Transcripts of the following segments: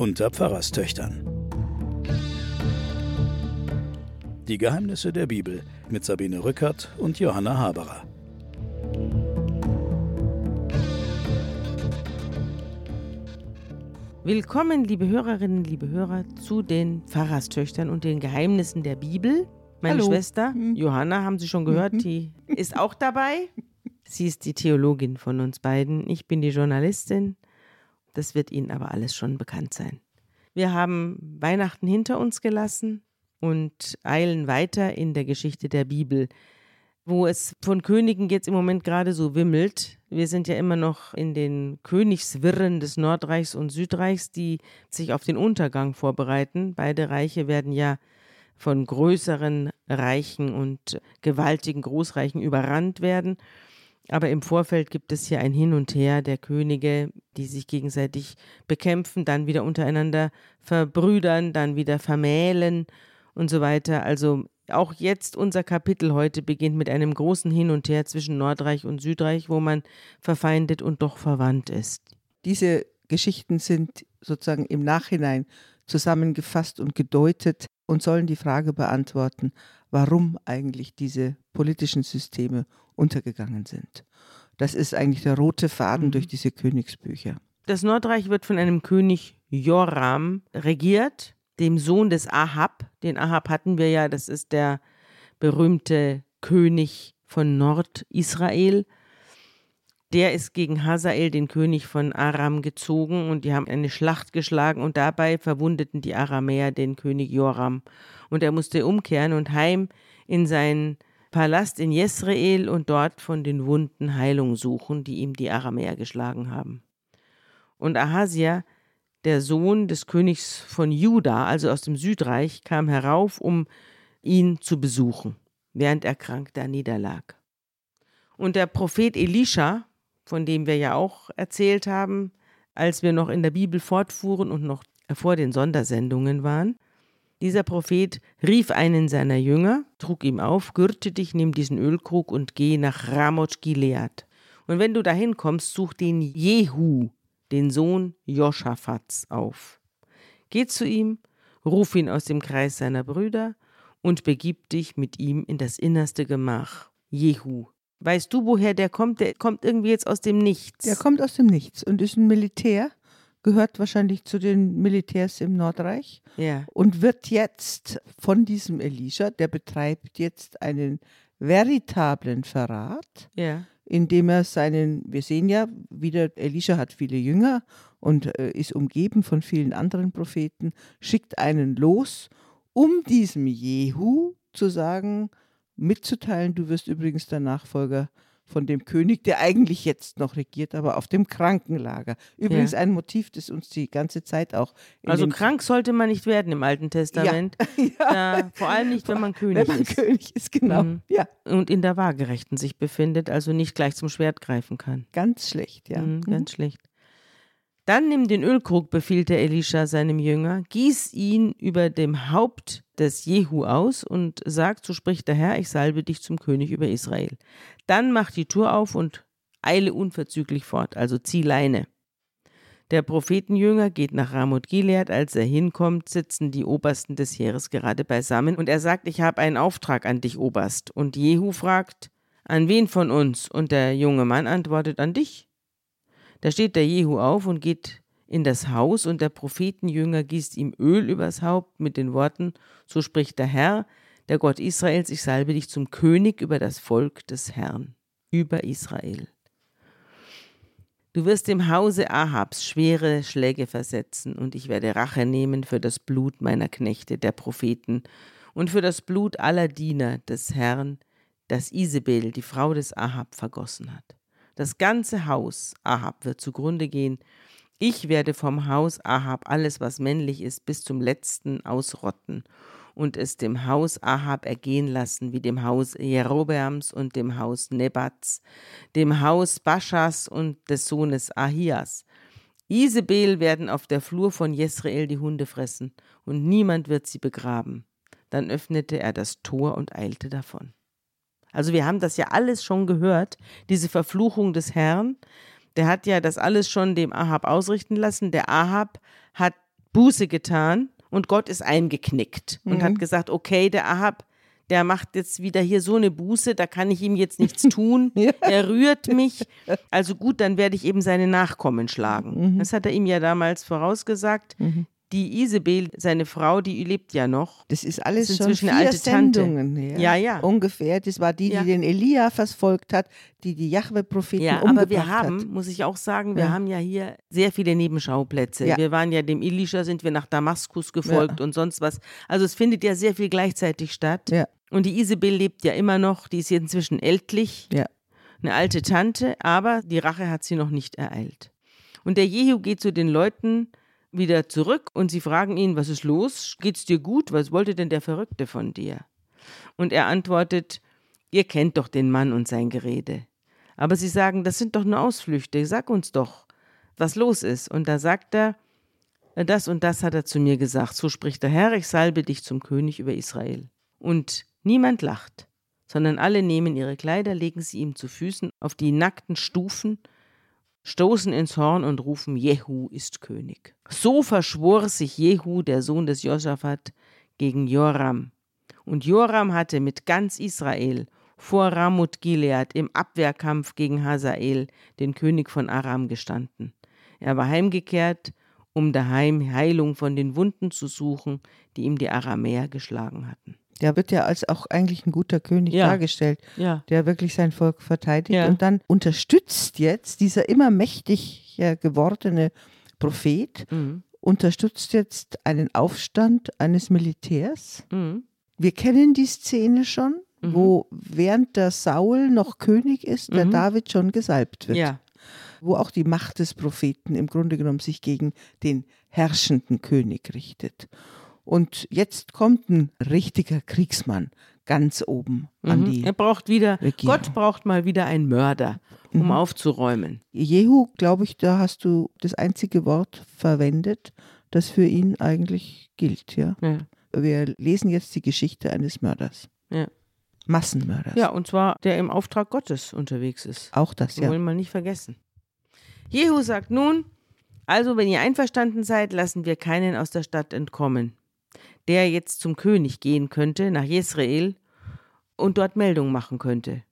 unter Pfarrerstöchtern. Die Geheimnisse der Bibel mit Sabine Rückert und Johanna Haberer. Willkommen, liebe Hörerinnen, liebe Hörer, zu den Pfarrerstöchtern und den Geheimnissen der Bibel. Meine Hallo. Schwester Mhm. Johanna, haben Sie schon gehört, die ist auch dabei. Sie ist die Theologin von uns beiden. Ich bin die Journalistin. Das wird Ihnen aber alles schon bekannt sein. Wir haben Weihnachten hinter uns gelassen und eilen weiter in der Geschichte der Bibel, wo es von Königen jetzt im Moment gerade so wimmelt. Wir sind ja immer noch in den Königswirren des Nordreichs und Südreichs, die sich auf den Untergang vorbereiten. Beide Reiche werden ja von größeren Reichen und gewaltigen Großreichen überrannt werden. Aber im Vorfeld gibt es hier ein Hin und Her der Könige, die sich gegenseitig bekämpfen, dann wieder untereinander verbrüdern, dann wieder vermählen und so weiter. Also auch jetzt unser Kapitel heute beginnt mit einem großen Hin und Her zwischen Nordreich und Südreich, wo man verfeindet und doch verwandt ist. Diese Geschichten sind sozusagen im Nachhinein zusammengefasst und gedeutet und sollen die Frage beantworten, warum eigentlich diese politischen Systeme untergegangen sind. Das ist eigentlich der rote Faden Mhm. durch diese Königsbücher. Das Nordreich wird von einem König Joram regiert, dem Sohn des Ahab. Den Ahab hatten wir ja, das ist der berühmte König von Nordisrael. Der ist gegen Hazael, den König von Aram, gezogen und die haben eine Schlacht geschlagen und dabei verwundeten die Aramäer den König Joram. Und er musste umkehren und heim in seinen Palast in Jesreel und dort von den Wunden Heilung suchen, die ihm die Aramäer geschlagen haben. Und Ahasia, der Sohn des Königs von Juda, also aus dem Südreich, kam herauf, um ihn zu besuchen, während er krank da niederlag. Und der Prophet Elisha, von dem wir ja auch erzählt haben, als wir noch in der Bibel fortfuhren und noch vor den Sondersendungen waren, dieser Prophet rief einen seiner Jünger, trug ihm auf, gürte dich, nimm diesen Ölkrug und geh nach Ramoth Gilead. Und wenn du dahin kommst, such den Jehu, den Sohn Joschafats, auf. Geh zu ihm, ruf ihn aus dem Kreis seiner Brüder und begib dich mit ihm in das innerste Gemach. Jehu. Weißt du, woher der kommt? Der kommt irgendwie jetzt aus dem Nichts. Der kommt aus dem Nichts und ist ein Militär, gehört wahrscheinlich zu den Militärs im Nordreich ja. und wird jetzt von diesem Elisha, der betreibt jetzt einen veritablen Verrat, Ja. indem er seinen, wir sehen ja wieder, Elisha hat viele Jünger und äh, ist umgeben von vielen anderen Propheten, schickt einen los, um diesem Jehu zu sagen, mitzuteilen, du wirst übrigens der Nachfolger von dem König, der eigentlich jetzt noch regiert, aber auf dem Krankenlager. Übrigens Ja. ein Motiv, das uns die ganze Zeit auch Also krank sollte man nicht werden im Alten Testament. Da, vor allem nicht, wenn man König wenn man ist. König ist, genau. Mhm. Ja, und in der Waagerechten sich befindet, also nicht gleich zum Schwert greifen kann. ganz schlecht, ja. Mhm, Mhm. ganz schlecht. Dann nimm den Ölkrug, befiehlt der Elisha seinem Jünger, gieß ihn über dem Haupt des Jehu aus und sag, so spricht der Herr, ich salbe dich zum König über Israel. Dann mach die Tür auf und eile unverzüglich fort, also zieh Leine. Der Prophetenjünger geht nach Ramoth Gilead. Als er hinkommt, sitzen die Obersten des Heeres gerade beisammen und er sagt, ich habe einen Auftrag an dich, Oberst. Und Jehu fragt, an wen von uns? Und der junge Mann antwortet, an dich. Da steht der Jehu auf und geht in das Haus und der Prophetenjünger gießt ihm Öl übers Haupt mit den Worten, so spricht der Herr, der Gott Israels, ich salbe dich zum König über das Volk des Herrn, über Israel. Du wirst dem Hause Ahabs schwere Schläge versetzen, und ich werde Rache nehmen für das Blut meiner Knechte, der Propheten, und für das Blut aller Diener des Herrn, das Isabel, die Frau des Ahab, vergossen hat. Das ganze Haus Ahab wird zugrunde gehen. Ich werde vom Haus Ahab alles, was männlich ist, bis zum letzten ausrotten und es dem Haus Ahab ergehen lassen, wie dem Haus Jerobeams und dem Haus Nebats, dem Haus Baschas und des Sohnes Ahias. Isabel werden auf der Flur von Jesrael die Hunde fressen, und niemand wird sie begraben. Dann öffnete er das Tor und eilte davon. Also wir haben das ja alles schon gehört, diese Verfluchung des Herrn. Der hat ja das alles schon dem Ahab ausrichten lassen. Der Ahab hat Buße getan und Gott ist eingeknickt und Mhm. hat gesagt, okay, der Ahab, der macht jetzt wieder hier so eine Buße, da kann ich ihm jetzt nichts tun. Ja. Er rührt mich. Also gut, dann werde ich eben seine Nachkommen schlagen. Mhm. Das hat er ihm ja damals vorausgesagt. Die Isabel, seine Frau, die lebt ja noch. Das ist alles Das schon inzwischen vier alte Tante. Sendungen her. Ja, ja. Ungefähr. Das war die, die Ja. den Elia verfolgt hat, die die Jahwe-Propheten Ja, umgebracht aber wir haben, hat. muss ich auch sagen, wir Ja. haben ja hier sehr viele Nebenschauplätze. Ja. Wir waren ja dem Elisha, sind wir nach Damaskus gefolgt und sonst was. Also es findet ja sehr viel gleichzeitig statt. Ja. Und die Isabel lebt ja immer noch, die ist inzwischen ältlich, Ja. eine alte Tante, aber die Rache hat sie noch nicht ereilt. Und der Jehu geht zu den Leuten wieder zurück und sie fragen ihn, was ist los? Geht's dir gut? Was wollte denn der Verrückte von dir? Und er antwortet, ihr kennt doch den Mann und sein Gerede. Aber sie sagen, das sind doch nur Ausflüchte, sag uns doch, was los ist. Und da sagt er, das und das hat er zu mir gesagt. So spricht der Herr, ich salbe dich zum König über Israel. Und niemand lacht, sondern alle nehmen ihre Kleider, legen sie ihm zu Füßen auf die nackten Stufen, stoßen ins Horn und rufen, Jehu ist König. So verschwor sich Jehu, der Sohn des Josaphat, gegen Joram. Und Joram hatte mit ganz Israel vor Ramoth Gilead im Abwehrkampf gegen Hazael, den König von Aram, gestanden. Er war heimgekehrt, um daheim Heilung von den Wunden zu suchen, die ihm die Aramäer geschlagen hatten. Der wird ja als auch eigentlich ein guter König Ja. dargestellt, Ja. der wirklich sein Volk verteidigt Ja. und dann unterstützt jetzt dieser immer mächtiger gewordene Prophet, Mhm. unterstützt jetzt einen Aufstand eines Militärs. Mhm. Wir kennen die Szene schon, wo während der Saul noch König ist, der Mhm. David schon gesalbt wird. Ja. Wo auch die Macht des Propheten im Grunde genommen sich gegen den herrschenden König richtet. Und jetzt kommt ein richtiger Kriegsmann ganz oben an Mhm. die. Er braucht wieder, Regierung. Gott braucht mal wieder einen Mörder, um aufzuräumen. Jehu, glaube ich, da hast du das einzige Wort verwendet, das für ihn eigentlich gilt. Ja? Ja. Wir lesen jetzt die Geschichte eines Mörders. Ja. Massenmörders. ja, und zwar der im Auftrag Gottes unterwegs ist. Auch das, Wir ja. wollen mal nicht vergessen. Jehu sagt nun, also wenn ihr einverstanden seid, lassen wir keinen aus der Stadt entkommen, der jetzt zum König gehen könnte, nach Jezreel, und dort Meldung machen könnte.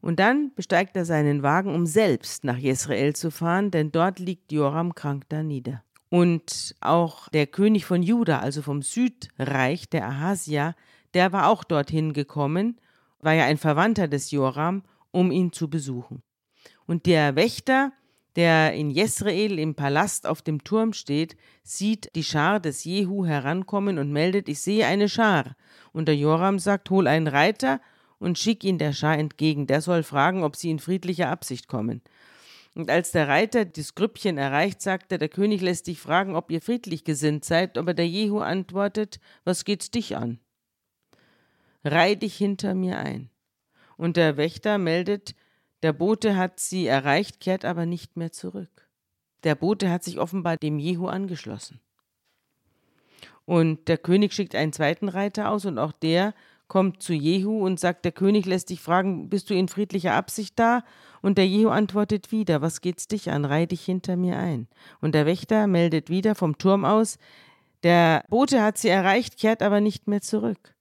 Und dann besteigt er seinen Wagen, um selbst nach Jezreel zu fahren, denn dort liegt Joram krank da nieder. Und auch der König von Juda, also vom Südreich, der Ahasia, der war auch dorthin gekommen, war ja ein Verwandter des Joram, um ihn zu besuchen. Und der Wächter, der in Jezreel im Palast auf dem Turm steht, sieht die Schar des Jehu herankommen und meldet, ich sehe eine Schar. Und der Joram sagt, hol einen Reiter und schick ihn der Schar entgegen. Der soll fragen, ob sie in friedlicher Absicht kommen. Und als der Reiter das Grüppchen erreicht, sagt er, der König lässt dich fragen, ob ihr friedlich gesinnt seid, aber der Jehu antwortet, was geht's dich an? Reih dich hinter mir ein. Und der Wächter meldet, der Bote hat sie erreicht, kehrt aber nicht mehr zurück. Der Bote hat sich offenbar dem Jehu angeschlossen. Und der König schickt einen zweiten Reiter aus und auch der kommt zu Jehu und sagt, der König lässt dich fragen, bist du in friedlicher Absicht da? Und der Jehu antwortet wieder, was geht's dich an, reih dich hinter mir ein. Und der Wächter meldet wieder vom Turm aus, der Bote hat sie erreicht, kehrt aber nicht mehr zurück.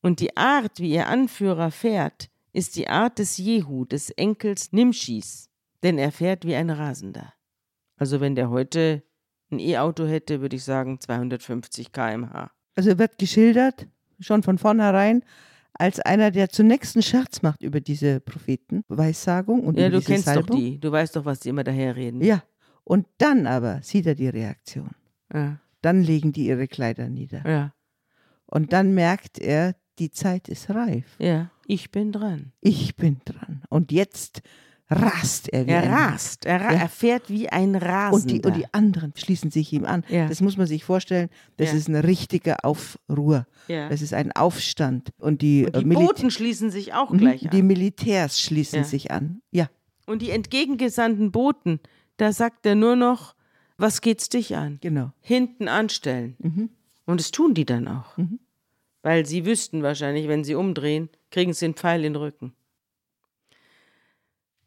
Und die Art, wie ihr Anführer fährt, ist die Art des Jehu, des Enkels Nimschis, denn er fährt wie ein Rasender. Also wenn der heute ein E-Auto hätte, würde ich sagen 250 km/h. Also er wird geschildert, schon von vornherein, als einer, der zunächst einen Scherz macht über diese Prophetenweissagung und Ja, über du diese kennst Salbung. doch die. Du weißt doch, was die immer daherreden. Ja, und dann aber sieht er die Reaktion. Ja, Dann legen die ihre Kleider nieder. ja, Und dann merkt er, die Zeit ist reif. ja. Ich bin dran. Ich bin dran. Und jetzt rast er wie Er rast. Er, ra Ja. er fährt wie ein und Rasender. die, und die anderen schließen sich ihm an. Ja. Das muss man sich vorstellen. Das Ja. ist ein richtiger Aufruhr. ja. Das ist ein Aufstand. Und die, Und äh, die Militä- Boten schließen sich auch Mhm, gleich die an. Militärs schließen sich an. Ja, Und die entgegengesandten Boten, da sagt er nur noch, was geht's dich an? genau. Hinten anstellen. Und das tun die dann auch. Weil sie wüssten wahrscheinlich, wenn sie umdrehen, kriegen sie einen Pfeil in den Rücken.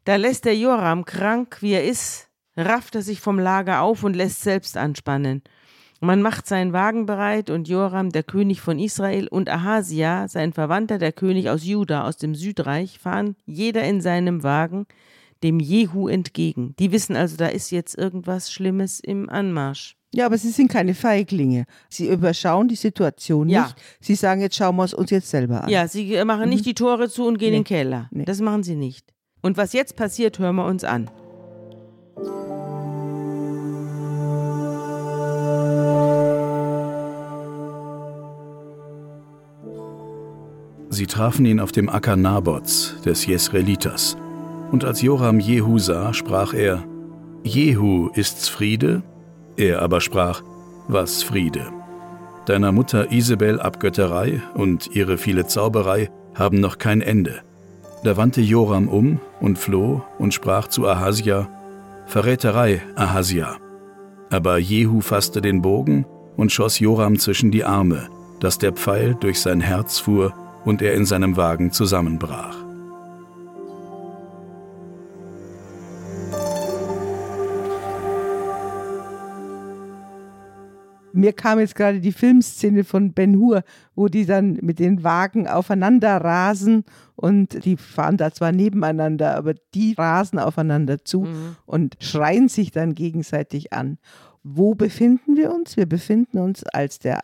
Da lässt der Joram, krank wie er ist, rafft er sich vom Lager auf und lässt selbst anspannen. Man macht seinen Wagen bereit und Joram, der König von Israel, und Ahasia, sein Verwandter, der König aus Juda, aus dem Südreich, fahren jeder in seinem Wagen dem Jehu entgegen. Die wissen also, da ist jetzt irgendwas Schlimmes im Anmarsch. Ja, aber sie sind keine Feiglinge. Sie überschauen die Situation Ja. nicht. Sie sagen, jetzt schauen wir es uns jetzt selber an. Ja, sie machen nicht die Tore zu und gehen Nee. in den Keller. Nee. Das machen sie nicht. Und was jetzt passiert, hören wir uns an. Sie trafen ihn auf dem Acker Nabots des Jesrelitas. Und als Joram Jehu sah, sprach er: Jehu ist's Friede? Er aber sprach: Was Friede? Deiner Mutter Isabel Abgötterei und ihre viele Zauberei haben noch kein Ende. Da wandte Joram um und floh und sprach zu Ahasia: Verräterei, Ahasia. Aber Jehu fasste den Bogen und schoss Joram zwischen die Arme, dass der Pfeil durch sein Herz fuhr und er in seinem Wagen zusammenbrach. Mir kam jetzt gerade die Filmszene von Ben Hur, wo die dann mit den Wagen aufeinander rasen und die fahren da zwar nebeneinander, aber die rasen aufeinander zu und schreien sich dann gegenseitig an. Wo befinden wir uns? Wir befinden uns, als der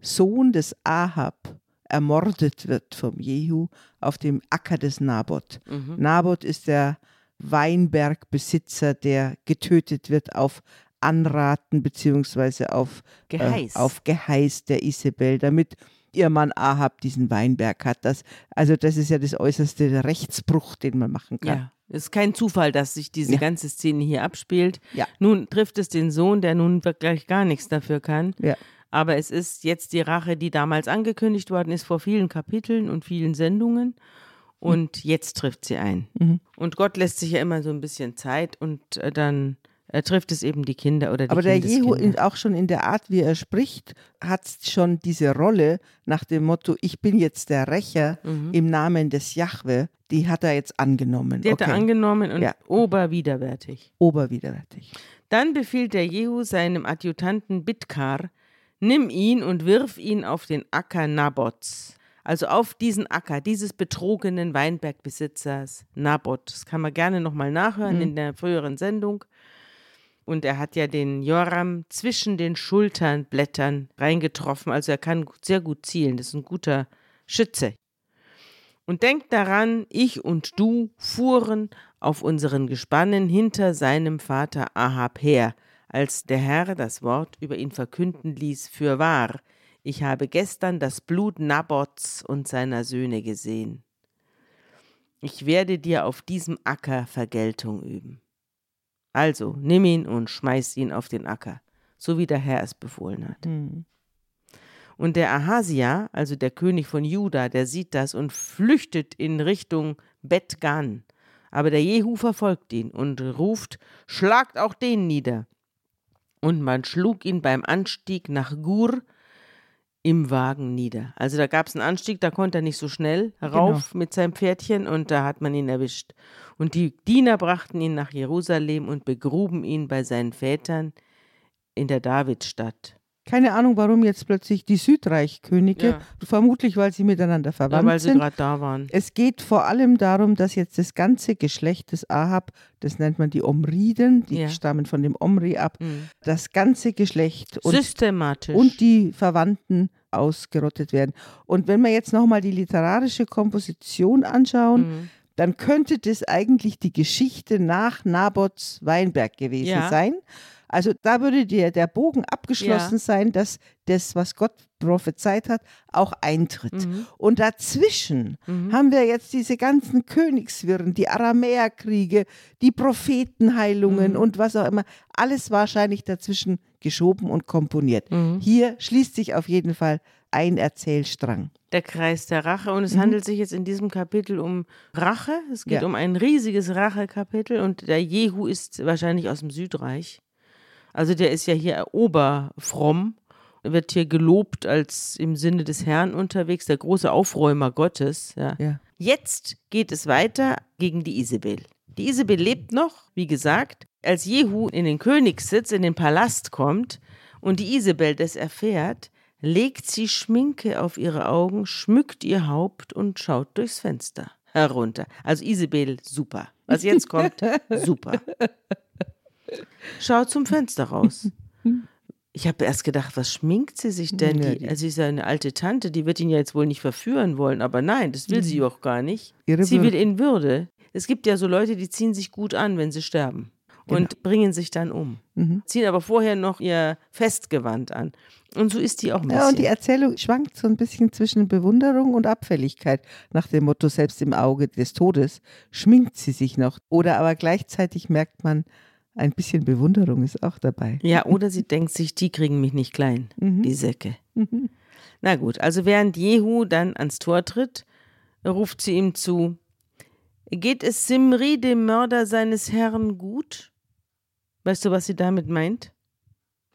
Sohn des Ahab ermordet wird vom Jehu auf dem Acker des Naboth. Naboth ist der Weinbergbesitzer, der getötet wird auf Anraten beziehungsweise auf Geheiß. Äh, auf Geheiß der Isabel, damit ihr Mann Ahab diesen Weinberg hat. Das, also das ist ja das äußerste Rechtsbruch, den man machen kann. Ja. Es ist kein Zufall, dass sich diese Ja. ganze Szene hier abspielt. Ja. Nun trifft es den Sohn, der nun wirklich gar nichts dafür kann. Ja. Aber es ist jetzt die Rache, die damals angekündigt worden ist vor vielen Kapiteln und vielen Sendungen. Und jetzt trifft sie ein. Mhm. Und Gott lässt sich ja immer so ein bisschen Zeit und äh, dann äh, trifft es eben die Kinder oder die Aber der Jehu, auch schon in der Art, wie er spricht, hat schon diese Rolle nach dem Motto, ich bin jetzt der Rächer im Namen des Jahwe, die hat er jetzt angenommen. Mhm. Die hat er Okay. angenommen und Ja. oberwiderwärtig. Oberwiderwärtig. Dann befiehlt der Jehu seinem Adjutanten Bitkar, nimm ihn und wirf ihn auf den Acker Nabots. Also auf diesen Acker dieses betrogenen Weinbergbesitzers Naboth. Das kann man gerne nochmal nachhören in der früheren Sendung. Und er hat ja den Joram zwischen den Schulternblättern reingetroffen. Also er kann sehr gut zielen. Das ist ein guter Schütze. Und denkt daran, ich und du fuhren auf unseren Gespannen hinter seinem Vater Ahab her, als der Herr das Wort über ihn verkünden ließ, für wahr, ich habe gestern das Blut Nabots und seiner Söhne gesehen. Ich werde dir auf diesem Acker Vergeltung üben. Also, nimm ihn und schmeiß ihn auf den Acker, so wie der Herr es befohlen hat. Und der Ahasia, also der König von Juda, der sieht das und flüchtet in Richtung Bet-Gan. Aber der Jehu verfolgt ihn und ruft: Schlagt auch den nieder. Und man schlug ihn beim Anstieg nach Gur im Wagen nieder. Also da gab es einen Anstieg, da konnte er nicht so schnell rauf mit seinem Pferdchen und da hat man ihn erwischt. Und die Diener brachten ihn nach Jerusalem und begruben ihn bei seinen Vätern in der Davidstadt. Keine Ahnung, warum jetzt plötzlich die Südreichkönige, Ja. vermutlich weil sie miteinander Ja, verwandt weil sie gerade da waren. Es geht vor allem darum, dass jetzt das ganze Geschlecht des Ahab, das nennt man die Omriden, die Ja. stammen von dem Omri ab, Mhm. das ganze Geschlecht und, Systematisch. und die Verwandten ausgerottet werden. Und wenn wir jetzt nochmal die literarische Komposition anschauen, Mhm. dann könnte das eigentlich die Geschichte nach Nabots Weinberg gewesen Ja. sein. Also da würde der, der Bogen abgeschlossen Ja. sein, dass das, was Gott prophezeit hat, auch eintritt. Mhm. Und dazwischen haben wir jetzt diese ganzen Königswirren, die Aramäerkriege, die Prophetenheilungen Mhm. und was auch immer. Alles wahrscheinlich dazwischen geschoben und komponiert. Mhm. Hier schließt sich auf jeden Fall ein Erzählstrang. der Kreis der Rache. Und es handelt sich jetzt in diesem Kapitel um Rache. Es geht Ja. um ein riesiges Rachekapitel. Und der Jehu ist wahrscheinlich aus dem Südreich. Also der ist ja hier oberfromm, wird hier gelobt als im Sinne des Herrn unterwegs, der große Aufräumer Gottes. Ja. Ja. Jetzt geht es weiter gegen die Isabel. Die Isabel lebt noch, wie gesagt. Als Jehu in den Königssitz, in den Palast kommt und die Isabel das erfährt, legt sie Schminke auf ihre Augen, schmückt ihr Haupt und schaut durchs Fenster herunter. Also Isabel, super. Was jetzt kommt, super. Schaut zum Fenster raus. Ich habe erst gedacht, was schminkt sie sich denn? Ja, Die, also sie ist ja eine alte Tante, die wird ihn ja jetzt wohl nicht verführen wollen, aber nein, das will sie auch gar nicht. Sie will in Würde. Es gibt ja so Leute, die ziehen sich gut an, wenn sie sterben und bringen sich dann um. Ziehen aber vorher noch ihr Festgewand an. Und so ist die auch ein bisschen. Ja, und die Erzählung schwankt so ein bisschen zwischen Bewunderung und Abfälligkeit. Nach dem Motto, selbst im Auge des Todes schminkt sie sich noch. Oder aber gleichzeitig merkt man, ein bisschen Bewunderung ist auch dabei. Ja, oder sie denkt sich, die kriegen mich nicht klein, die Säcke. Na gut, also während Jehu dann ans Tor tritt, ruft sie ihm zu: Geht es Simri, dem Mörder seines Herrn, gut? Weißt du, was sie damit meint?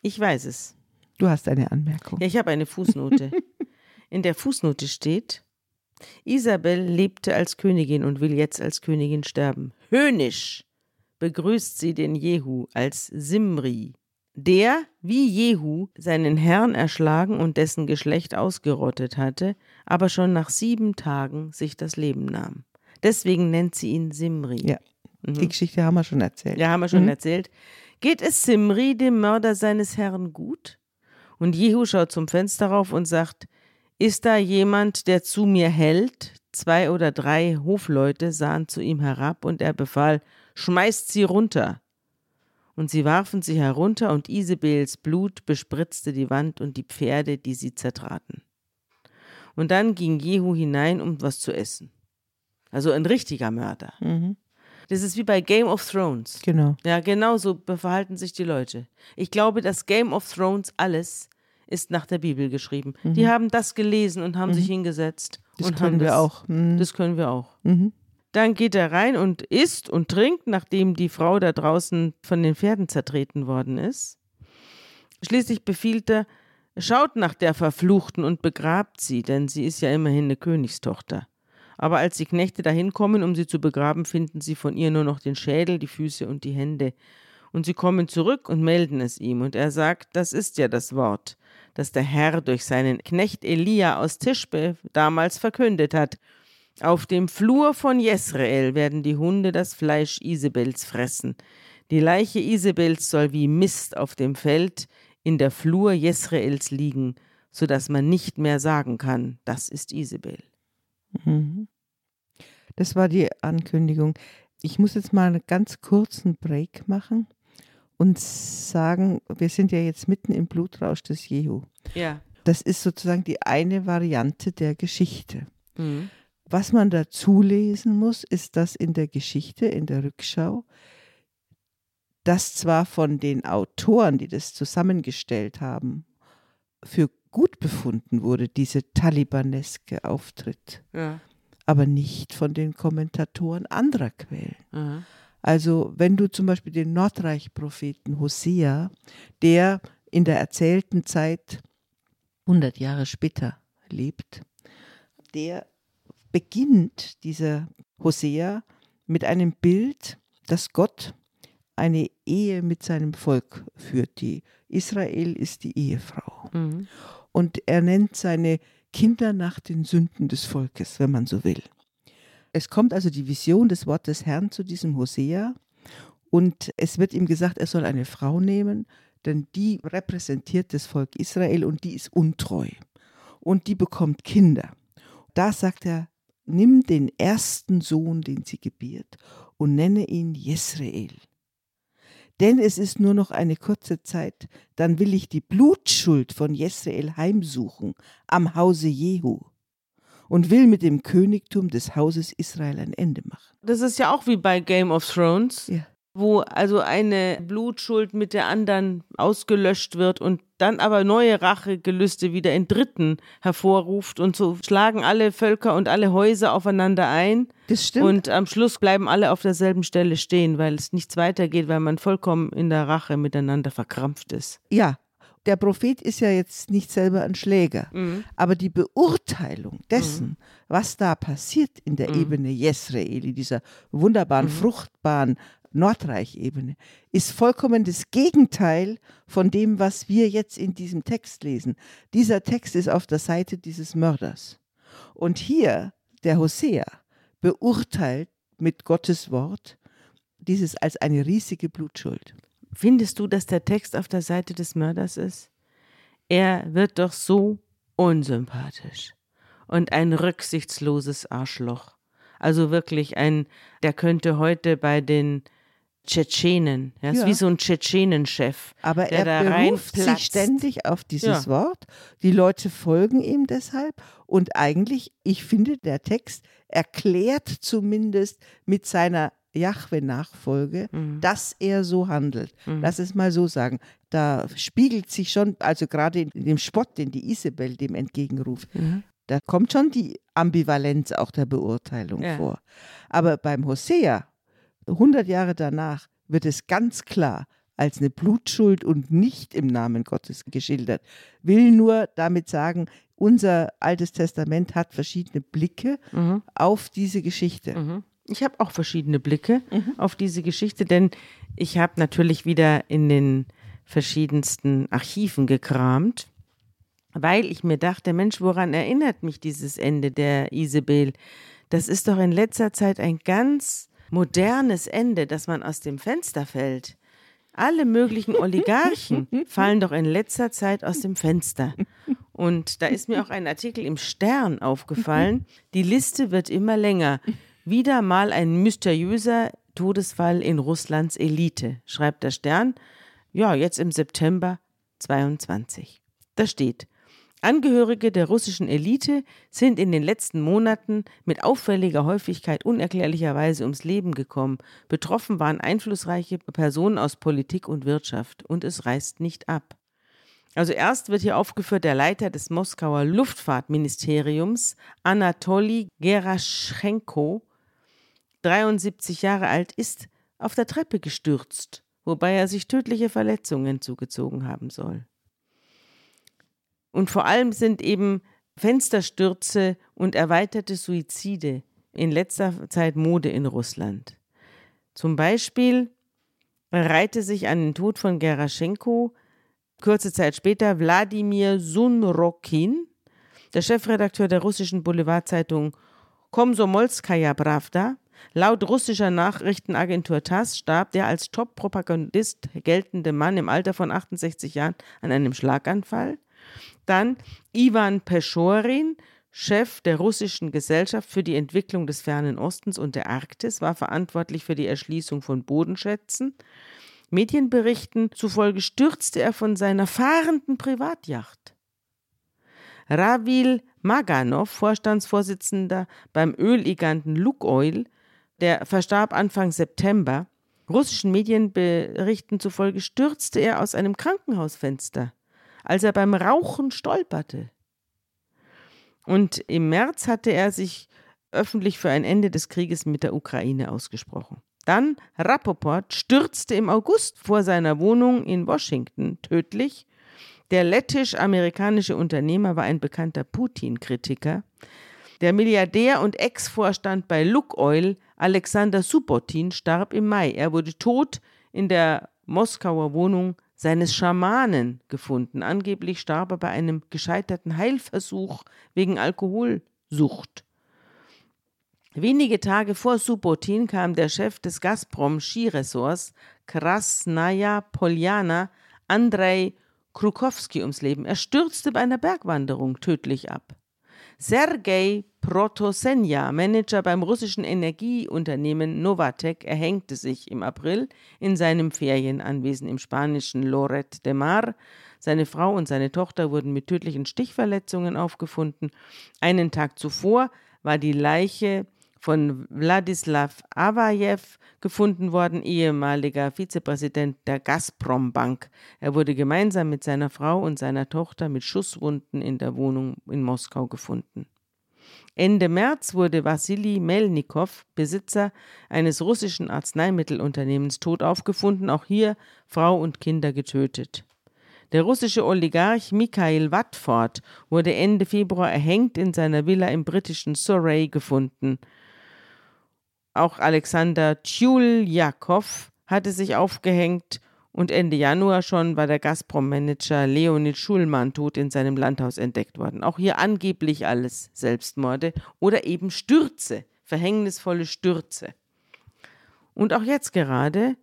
Ich weiß es. Du hast eine Anmerkung. Ja, ich habe eine Fußnote. In der Fußnote steht: Isabel lebte als Königin und will jetzt als Königin sterben. Höhnisch begrüßt sie den Jehu als Simri, der, wie Jehu, seinen Herrn erschlagen und dessen Geschlecht ausgerottet hatte, aber schon nach sieben Tagen sich das Leben nahm. Deswegen nennt sie ihn Simri. Ja, die Geschichte haben wir schon erzählt. Ja, haben wir schon erzählt. Geht es Simri, dem Mörder seines Herrn, gut? Und Jehu schaut zum Fenster rauf und sagt: Ist da jemand, der zu mir hält? Zwei oder drei Hofleute sahen zu ihm herab und er befahl: Schmeißt sie runter. Und sie warfen sie herunter und Isabels Blut bespritzte die Wand und die Pferde, die sie zertraten. Und dann ging Jehu hinein, um was zu essen. Also ein richtiger Mörder. Das ist wie bei Game of Thrones. Genau. Ja, genau so verhalten sich die Leute. Ich glaube, das Game of Thrones alles ist nach der Bibel geschrieben. Die haben das gelesen und haben sich hingesetzt. Mhm. Das und können haben wir das, auch. Mhm. Das können wir auch. Dann geht er rein und isst und trinkt, nachdem die Frau da draußen von den Pferden zertreten worden ist. Schließlich befiehlt er, schaut nach der Verfluchten und begrabt sie, denn sie ist ja immerhin eine Königstochter. Aber als die Knechte dahin kommen, um sie zu begraben, finden sie von ihr nur noch den Schädel, die Füße und die Hände. Und sie kommen zurück und melden es ihm. Und er sagt, das ist ja das Wort, das der Herr durch seinen Knecht Elia aus Tischbe damals verkündet hat. Auf dem Flur von Jesrael werden die Hunde das Fleisch Isabels fressen. Die Leiche Isabels soll wie Mist auf dem Feld in der Flur Jesraels liegen, so dass man nicht mehr sagen kann, das ist Isabel. Das war die Ankündigung. Ich muss jetzt mal einen ganz kurzen Break machen und sagen, wir sind ja jetzt mitten im Blutrausch des Jehu. Ja. Das ist sozusagen die eine Variante der Geschichte. Mhm. Was man dazu lesen muss, ist, dass in der Geschichte, in der Rückschau, das zwar von den Autoren, die das zusammengestellt haben, für gut befunden wurde, diese talibaneske Auftritt, Ja. aber nicht von den Kommentatoren anderer Quellen. Aha. Also wenn du zum Beispiel den Nordreich-Propheten Hosea, der in der erzählten Zeit 100 Jahre später lebt, der beginnt, dieser Hosea, mit einem Bild, dass Gott eine Ehe mit seinem Volk führt. Die Israel ist die Ehefrau. Mhm. Und er nennt seine Kinder nach den Sünden des Volkes, wenn man so will. Es kommt also die Vision des Wortes Herrn zu diesem Hosea und es wird ihm gesagt, er soll eine Frau nehmen, denn die repräsentiert das Volk Israel und die ist untreu und die bekommt Kinder. Da sagt er, nimm den ersten Sohn, den sie gebiert und nenne ihn Jesrael. Denn es ist nur noch eine kurze Zeit, dann will ich die Blutschuld von Jesrael heimsuchen am Hause Jehu und will mit dem Königtum des Hauses Israel ein Ende machen. Das ist ja auch wie bei Game of Thrones, Ja. Wo also eine Blutschuld mit der anderen ausgelöscht wird und dann aber neue Rachegelüste wieder in Dritten hervorruft und so schlagen alle Völker und alle Häuser aufeinander ein. Das stimmt. Und am Schluss bleiben alle auf derselben Stelle stehen, weil es nichts weitergeht, weil man vollkommen in der Rache miteinander verkrampft ist. ja, der Prophet ist ja jetzt nicht selber ein Schläger, aber die Beurteilung dessen, was da passiert in der Ebene Jesrael, in dieser wunderbaren, fruchtbaren Nordreich-Ebene, ist vollkommen das Gegenteil von dem, was wir jetzt in diesem Text lesen. Dieser Text ist auf der Seite dieses Mörders. Und hier, der Hosea, beurteilt mit Gottes Wort dieses als eine riesige Blutschuld. Findest du, dass der Text auf der Seite des Mörders ist? Er wird doch so unsympathisch und ein rücksichtsloses Arschloch. Also wirklich ein, der könnte heute bei den Tschetschenen, ja, ist wie so ein Tschetschenenchef. Aber er beruft sich ständig auf dieses ja. Wort. Die Leute folgen ihm deshalb. Und eigentlich, ich finde, der Text erklärt zumindest mit seiner Jahwe-Nachfolge, mhm. dass er so handelt. Mhm. Lass es mal so sagen. Da spiegelt sich schon, also gerade in dem Spott, den die Isabel dem entgegenruft, mhm. da kommt schon die Ambivalenz auch der Beurteilung ja. vor. Aber beim Hosea, 100 Jahre danach, wird es ganz klar als eine Blutschuld und nicht im Namen Gottes geschildert. Will nur damit sagen, unser Altes Testament hat verschiedene Blicke mhm. auf diese Geschichte. Mhm. Ich habe auch verschiedene Blicke mhm. auf diese Geschichte, denn ich habe natürlich wieder in den verschiedensten Archiven gekramt, weil ich mir dachte, Mensch, woran erinnert mich dieses Ende der Isabel? Das ist doch in letzter Zeit ein ganz modernes Ende, dass man aus dem Fenster fällt. Alle möglichen Oligarchen fallen doch in letzter Zeit aus dem Fenster. Und da ist mir auch ein Artikel im Stern aufgefallen. Die Liste wird immer länger. Wieder mal ein mysteriöser Todesfall in Russlands Elite, schreibt der Stern. Ja, jetzt im September 22. Da steht, Angehörige der russischen Elite sind in den letzten Monaten mit auffälliger Häufigkeit unerklärlicherweise ums Leben gekommen. Betroffen waren einflussreiche Personen aus Politik und Wirtschaft. Und es reißt nicht ab. Also erst wird hier aufgeführt der Leiter des Moskauer Luftfahrtministeriums, Anatoli Geraschenko, 73 Jahre alt, ist auf der Treppe gestürzt, wobei er sich tödliche Verletzungen zugezogen haben soll. Und vor allem sind eben Fensterstürze und erweiterte Suizide in letzter Zeit Mode in Russland. Zum Beispiel reihte sich an den Tod von Geraschenko kurze Zeit später Wladimir Sunrokin, der Chefredakteur der russischen Boulevardzeitung Komsomolskaja Pravda, Laut russischer Nachrichtenagentur TASS starb der als Top-Propagandist geltende Mann im Alter von 68 Jahren an einem Schlaganfall. Dann Ivan Peschorin, Chef der russischen Gesellschaft für die Entwicklung des Fernen Ostens und der Arktis, war verantwortlich für die Erschließung von Bodenschätzen. Medienberichten zufolge stürzte er von seiner fahrenden Privatjacht. Ravil Maganov, Vorstandsvorsitzender beim Ölgiganten Lukoil, der verstarb Anfang September. Russischen Medienberichten zufolge stürzte er aus einem Krankenhausfenster, als er beim Rauchen stolperte. Und im März hatte er sich öffentlich für ein Ende des Krieges mit der Ukraine ausgesprochen. Dann Rapoport stürzte im August vor seiner Wohnung in Washington tödlich. Der lettisch-amerikanische Unternehmer war ein bekannter Putin-Kritiker. Der Milliardär und Ex-Vorstand bei Lukoil, Alexander Subotin, starb im Mai. Er wurde tot in der Moskauer Wohnung seines Schamanen gefunden. Angeblich starb er bei einem gescheiterten Heilversuch wegen Alkoholsucht. Wenige Tage vor Subotin kam der Chef des Gazprom Skiresorts Krasnaya Poljana, Andrei Krukowski, ums Leben. Er stürzte bei einer Bergwanderung tödlich ab. Sergei Protosenja, Manager beim russischen Energieunternehmen Novatek, erhängte sich im April in seinem Ferienanwesen im spanischen Loret de Mar. Seine Frau und seine Tochter wurden mit tödlichen Stichverletzungen aufgefunden. Einen Tag zuvor war die Leiche von Wladislav Avajew gefunden worden, ehemaliger Vizepräsident der Gazprom Bank. Er wurde gemeinsam mit seiner Frau und seiner Tochter mit Schusswunden in der Wohnung in Moskau gefunden. Ende März wurde Wassili Melnikow, Besitzer eines russischen Arzneimittelunternehmens, tot aufgefunden, auch hier Frau und Kinder getötet. Der russische Oligarch Mikhail Watford wurde Ende Februar erhängt in seiner Villa im britischen Surrey gefunden. Auch Alexander Tschuljakow hatte sich aufgehängt und Ende Januar schon war der Gazprom-Manager Leonid Schulmann tot in seinem Landhaus entdeckt worden. Auch hier angeblich alles Selbstmorde oder eben Stürze, verhängnisvolle Stürze. Und auch jetzt gerade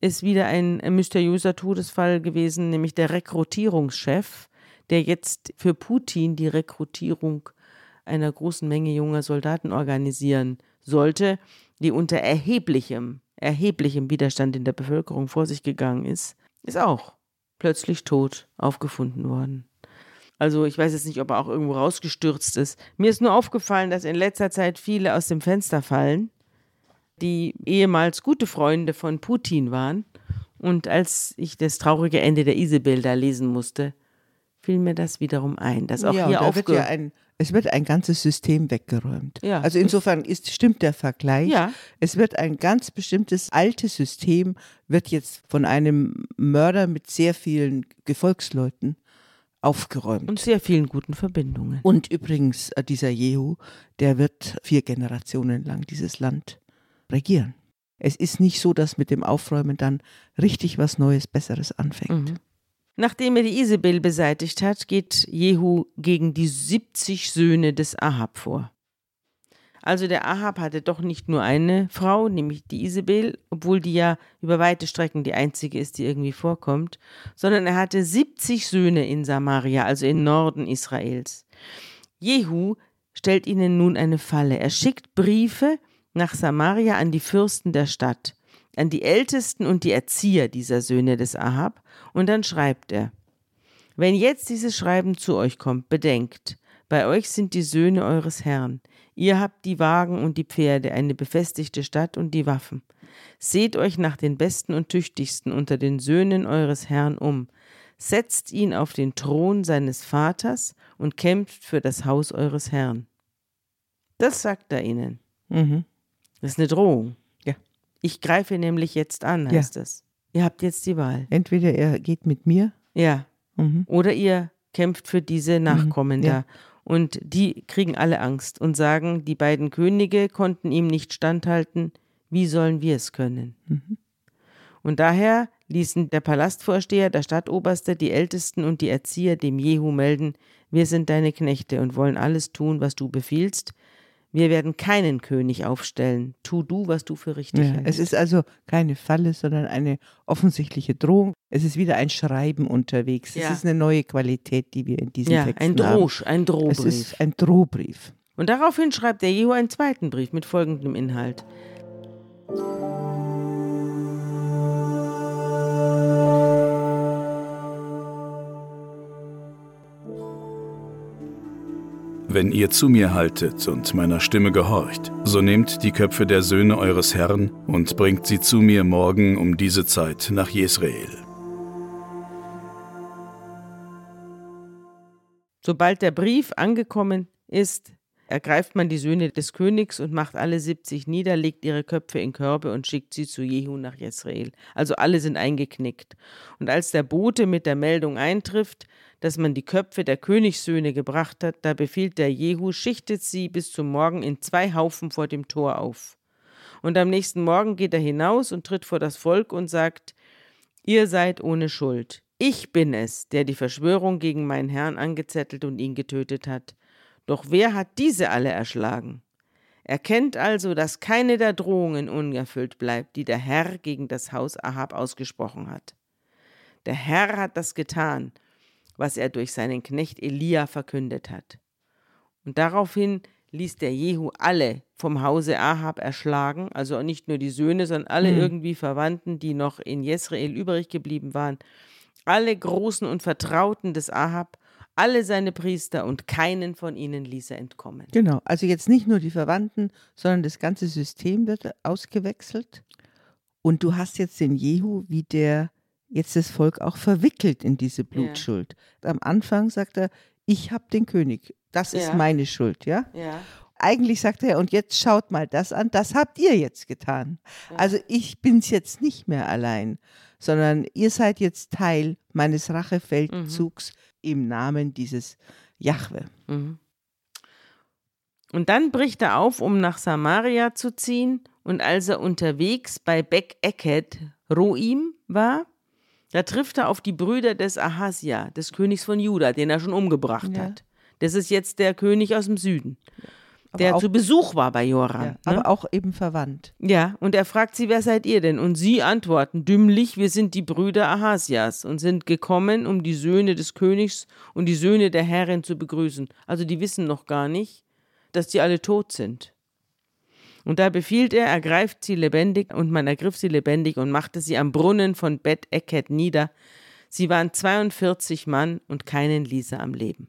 ist wieder ein mysteriöser Todesfall gewesen, nämlich der Rekrutierungschef, der jetzt für Putin die Rekrutierung einer großen Menge junger Soldaten organisieren sollte, die unter erheblichem erheblichem Widerstand in der Bevölkerung vor sich gegangen ist, ist auch plötzlich tot aufgefunden worden. Also ich weiß jetzt nicht, ob er auch irgendwo rausgestürzt ist. Mir ist nur aufgefallen, dass in letzter Zeit viele aus dem Fenster fallen, die ehemals gute Freunde von Putin waren. Und als ich das traurige Ende der Isabel da lesen musste, fiel mir das wiederum ein, dass auch ja, hier da wird ja ein, es wird ein ganzes System weggeräumt. Ja. Also insofern ist, stimmt der Vergleich. Ja. Es wird ein ganz bestimmtes altes System, wird jetzt von einem Mörder mit sehr vielen Gefolgsleuten aufgeräumt. und sehr vielen guten Verbindungen. Und übrigens, äh, dieser Jehu, der wird vier Generationen lang dieses Land regieren. Es ist nicht so, dass mit dem Aufräumen dann richtig was Neues, Besseres anfängt. Mhm. Nachdem er die Isabel beseitigt hat, geht Jehu gegen die 70 Söhne des Ahab vor. Also der Ahab hatte doch nicht nur eine Frau, nämlich die Isabel, obwohl die ja über weite Strecken die einzige ist, die irgendwie vorkommt, sondern er hatte 70 Söhne in Samaria, also im Norden Israels. Jehu stellt ihnen nun eine Falle. Er schickt Briefe nach Samaria an die Fürsten der Stadt, an die Ältesten und die Erzieher dieser Söhne des Ahab, und dann schreibt er, wenn jetzt dieses Schreiben zu euch kommt, bedenkt, bei euch sind die Söhne eures Herrn. Ihr habt die Wagen und die Pferde, eine befestigte Stadt und die Waffen. Seht euch nach den besten und tüchtigsten unter den Söhnen eures Herrn um. Setzt ihn auf den Thron seines Vaters und kämpft für das Haus eures Herrn. Das sagt er ihnen. Mhm. Das ist eine Drohung. Ja. Ich greife nämlich jetzt an, Ja. heißt es. Ihr habt jetzt die Wahl. Entweder er geht mit mir. Ja. Mhm. Oder ihr kämpft für diese Nachkommen ja. da. Und die kriegen alle Angst und sagen, die beiden Könige konnten ihm nicht standhalten, wie sollen wir es können? Mhm. Und daher ließen der Palastvorsteher, der Stadtoberste, die Ältesten und die Erzieher dem Jehu melden, wir sind deine Knechte und wollen alles tun, was du befiehlst. Wir werden keinen König aufstellen. Tu du, was du für richtig Ja, hältst. es ist also keine Falle, sondern eine offensichtliche Drohung. Es ist wieder ein Schreiben unterwegs. Ja. Es ist eine neue Qualität, die wir in diesem ja, Text ein haben. Drosch, ein Es Drohbrief. ist ein Drohbrief. Und daraufhin schreibt der Jehu einen zweiten Brief mit folgendem Inhalt. Wenn ihr zu mir haltet und meiner Stimme gehorcht, so nehmt die Köpfe der Söhne eures Herrn und bringt sie zu mir morgen um diese Zeit nach Jesrael. Sobald der Brief angekommen ist, ergreift man die Söhne des Königs und macht alle 70 nieder, legt ihre Köpfe in Körbe und schickt sie zu Jehu nach Jezreel. Also alle sind eingeknickt. Und als der Bote mit der Meldung eintrifft, dass man die Köpfe der Königssöhne gebracht hat, da befiehlt der Jehu, schichtet sie bis zum Morgen in zwei Haufen vor dem Tor auf. Und am nächsten Morgen geht er hinaus und tritt vor das Volk und sagt, Ihr seid ohne Schuld. Ich bin es, der die Verschwörung gegen meinen Herrn angezettelt und ihn getötet hat. Doch wer hat diese alle erschlagen? Erkennt also, dass keine der Drohungen unerfüllt bleibt, die der Herr gegen das Haus Ahab ausgesprochen hat. Der Herr hat das getan, was er durch seinen Knecht Elia verkündet hat. Und daraufhin ließ der Jehu alle vom Hause Ahab erschlagen, also nicht nur die Söhne, sondern alle Mhm. irgendwie Verwandten, die noch in Jezreel übrig geblieben waren, alle Großen und Vertrauten des Ahab, alle seine Priester und keinen von ihnen ließ er entkommen. Genau. Also jetzt nicht nur die Verwandten, sondern das ganze System wird ausgewechselt. Und du hast jetzt den Jehu, wie der jetzt das Volk auch verwickelt in diese Blutschuld. Am Anfang sagt er, ich habe den König. Das ist Ja. meine Schuld, ja? Ja. Eigentlich sagt er, und jetzt schaut mal das an, das habt ihr jetzt getan. Also ich bin's jetzt nicht mehr allein, sondern ihr seid jetzt Teil meines Rachefeldzugs im Namen dieses Jahwe. Mhm. Und dann bricht er auf, um nach Samaria zu ziehen Und als er unterwegs bei Beck Eket Roim war, da trifft er auf die Brüder des Ahasia, des Königs von Juda, den er schon umgebracht Ja. hat. Das ist jetzt der König aus dem Süden, Aber der auch, zu Besuch war bei Joram. ja, ne? aber auch eben verwandt. Ja, und er fragt sie, wer seid ihr denn? Und sie antworten dümmlich, wir sind die Brüder Ahasias und sind gekommen, um die Söhne des Königs und die Söhne der Herrin zu begrüßen. Also die wissen noch gar nicht, dass die alle tot sind. Und da befiehlt er, ergreift sie lebendig, und man ergriff sie lebendig und machte sie am Brunnen von Bet Eket nieder. Sie waren 42 Mann und keinen ließ er am Leben.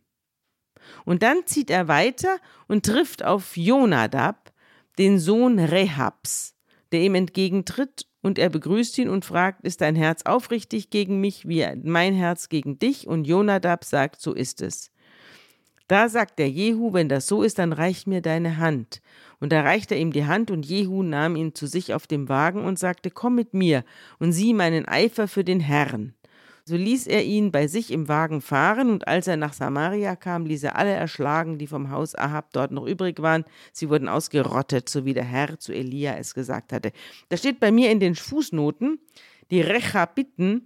Und dann zieht er weiter und trifft auf Jonadab, den Sohn Rehabs, der ihm entgegentritt und er begrüßt ihn und fragt, ist dein Herz aufrichtig gegen mich, wie mein Herz gegen dich? Und Jonadab sagt, so ist es. Da sagt der Jehu, wenn das so ist, dann reich mir deine Hand. Und da reichte er ihm die Hand und Jehu nahm ihn zu sich auf dem Wagen und sagte, komm mit mir und sieh meinen Eifer für den Herrn. So ließ er ihn bei sich im Wagen fahren, und als er nach Samaria kam, ließ er alle erschlagen, die vom Haus Ahab dort noch übrig waren. Sie wurden ausgerottet, so wie der Herr zu Elia es gesagt hatte. Da steht bei mir in den Fußnoten, die Rechabiten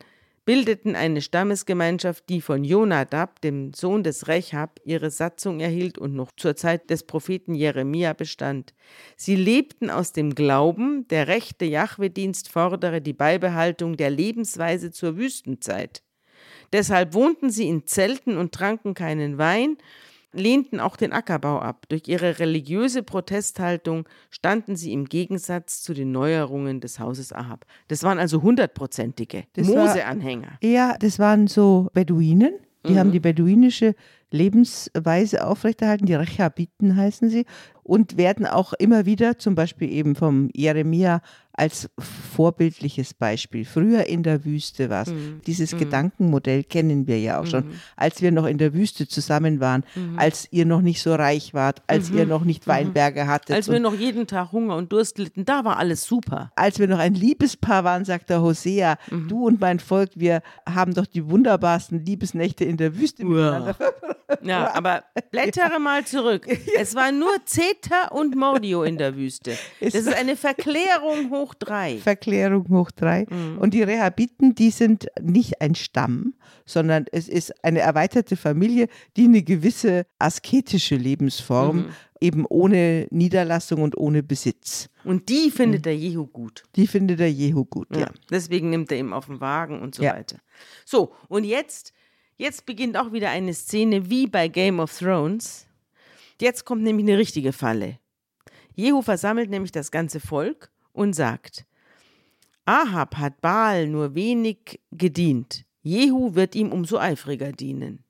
bildeten eine Stammesgemeinschaft, die von Jonadab, dem Sohn des Rechab, ihre Satzung erhielt und noch zur Zeit des Propheten Jeremia bestand. Sie lebten aus dem Glauben, der rechte Jahwe-Dienst fordere die Beibehaltung der Lebensweise zur Wüstenzeit. Deshalb wohnten sie in Zelten und tranken keinen Wein, lehnten auch den Ackerbau ab. Durch ihre religiöse Protesthaltung standen sie im Gegensatz zu den Neuerungen des Hauses Ahab. Das waren also hundertprozentige Mose-Anhänger. Ja, das waren so Beduinen. Die haben die beduinische Lebensweise aufrechterhalten. Die Rechabiten heißen sie. Und werden auch immer wieder, zum Beispiel eben vom Jeremia, als vorbildliches Beispiel. Früher in der Wüste war es. Dieses Gedankenmodell kennen wir ja auch schon. Als wir noch in der Wüste zusammen waren, als ihr noch nicht so reich wart, als ihr noch nicht Weinberge hattet. Als wir noch jeden Tag Hunger und Durst litten, da war alles super. als wir noch ein Liebespaar waren, sagt der Hosea, du und mein Volk, wir haben doch die wunderbarsten Liebesnächte in der Wüste miteinander Ja, aber blättere mal zurück. Es war nur Zeta und Mordio in der Wüste. Das ist eine Verklärung hoch drei. Verklärung hoch drei. Und die Rehabiten, die sind nicht ein Stamm, sondern es ist eine erweiterte Familie, die eine gewisse asketische Lebensform, eben ohne Niederlassung und ohne Besitz. Und die findet der Jehu gut. Die findet der Jehu gut, ja. Ja. Deswegen nimmt er ihn auf den Wagen und so Ja. weiter. So, und jetzt, jetzt beginnt auch wieder eine Szene wie bei Game of Thrones. Jetzt kommt nämlich eine richtige Falle. Jehu versammelt nämlich das ganze Volk und sagt, Ahab hat Baal nur wenig gedient. Jehu wird ihm umso eifriger dienen.